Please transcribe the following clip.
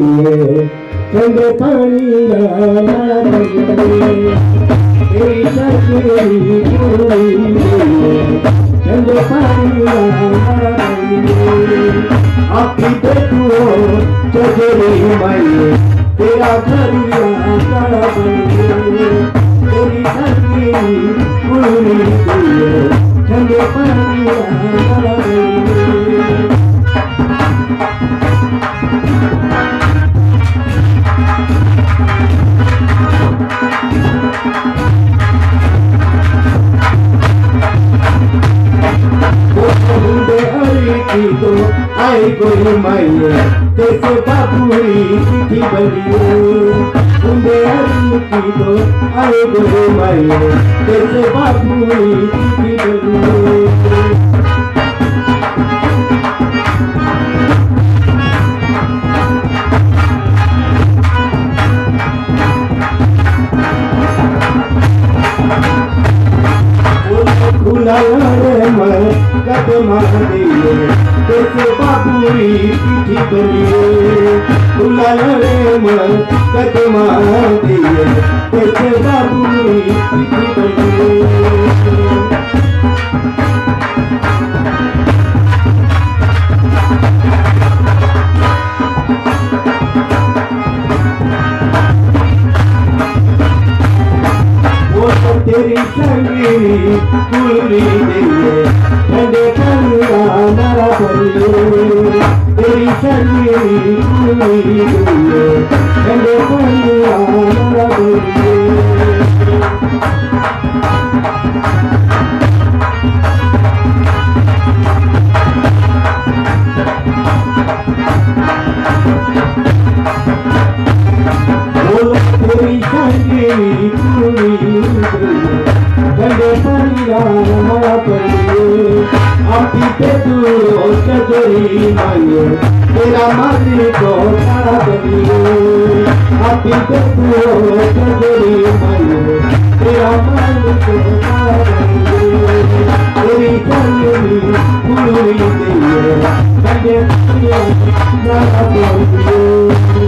दिए चंद पानी तेरी सरकेरी कुड़ी चंद पानी आपकी बेटुओ चचेरी माई तेरा सारा तेरी सरकेरी कुड़ी दिए चंद पानी सारा आई कोई माइए जैसे बाबूरी चिट्ठी बनिए मुंडे हरी की तो आई कोई माइए जैसे बाबूरी चिट्ठी बनिए खुला रे मैं कदमा दिए कैसे बाबूरी चिट्ठी बनिए खुला रे मैं कदमा दिए कैसे बाबूरी चिट्ठी बनिए तो तेरी संगीरी कुलरी दिए बनिए तेरी ठंडे करुआ नारा बनिए बोलो तेरी माली को तारा बनिए आपकी पेटू चचरी मांगे तेरा माली को तारा बनिए तेरी संगीरी कुलरी दिए परिया नारा बनिए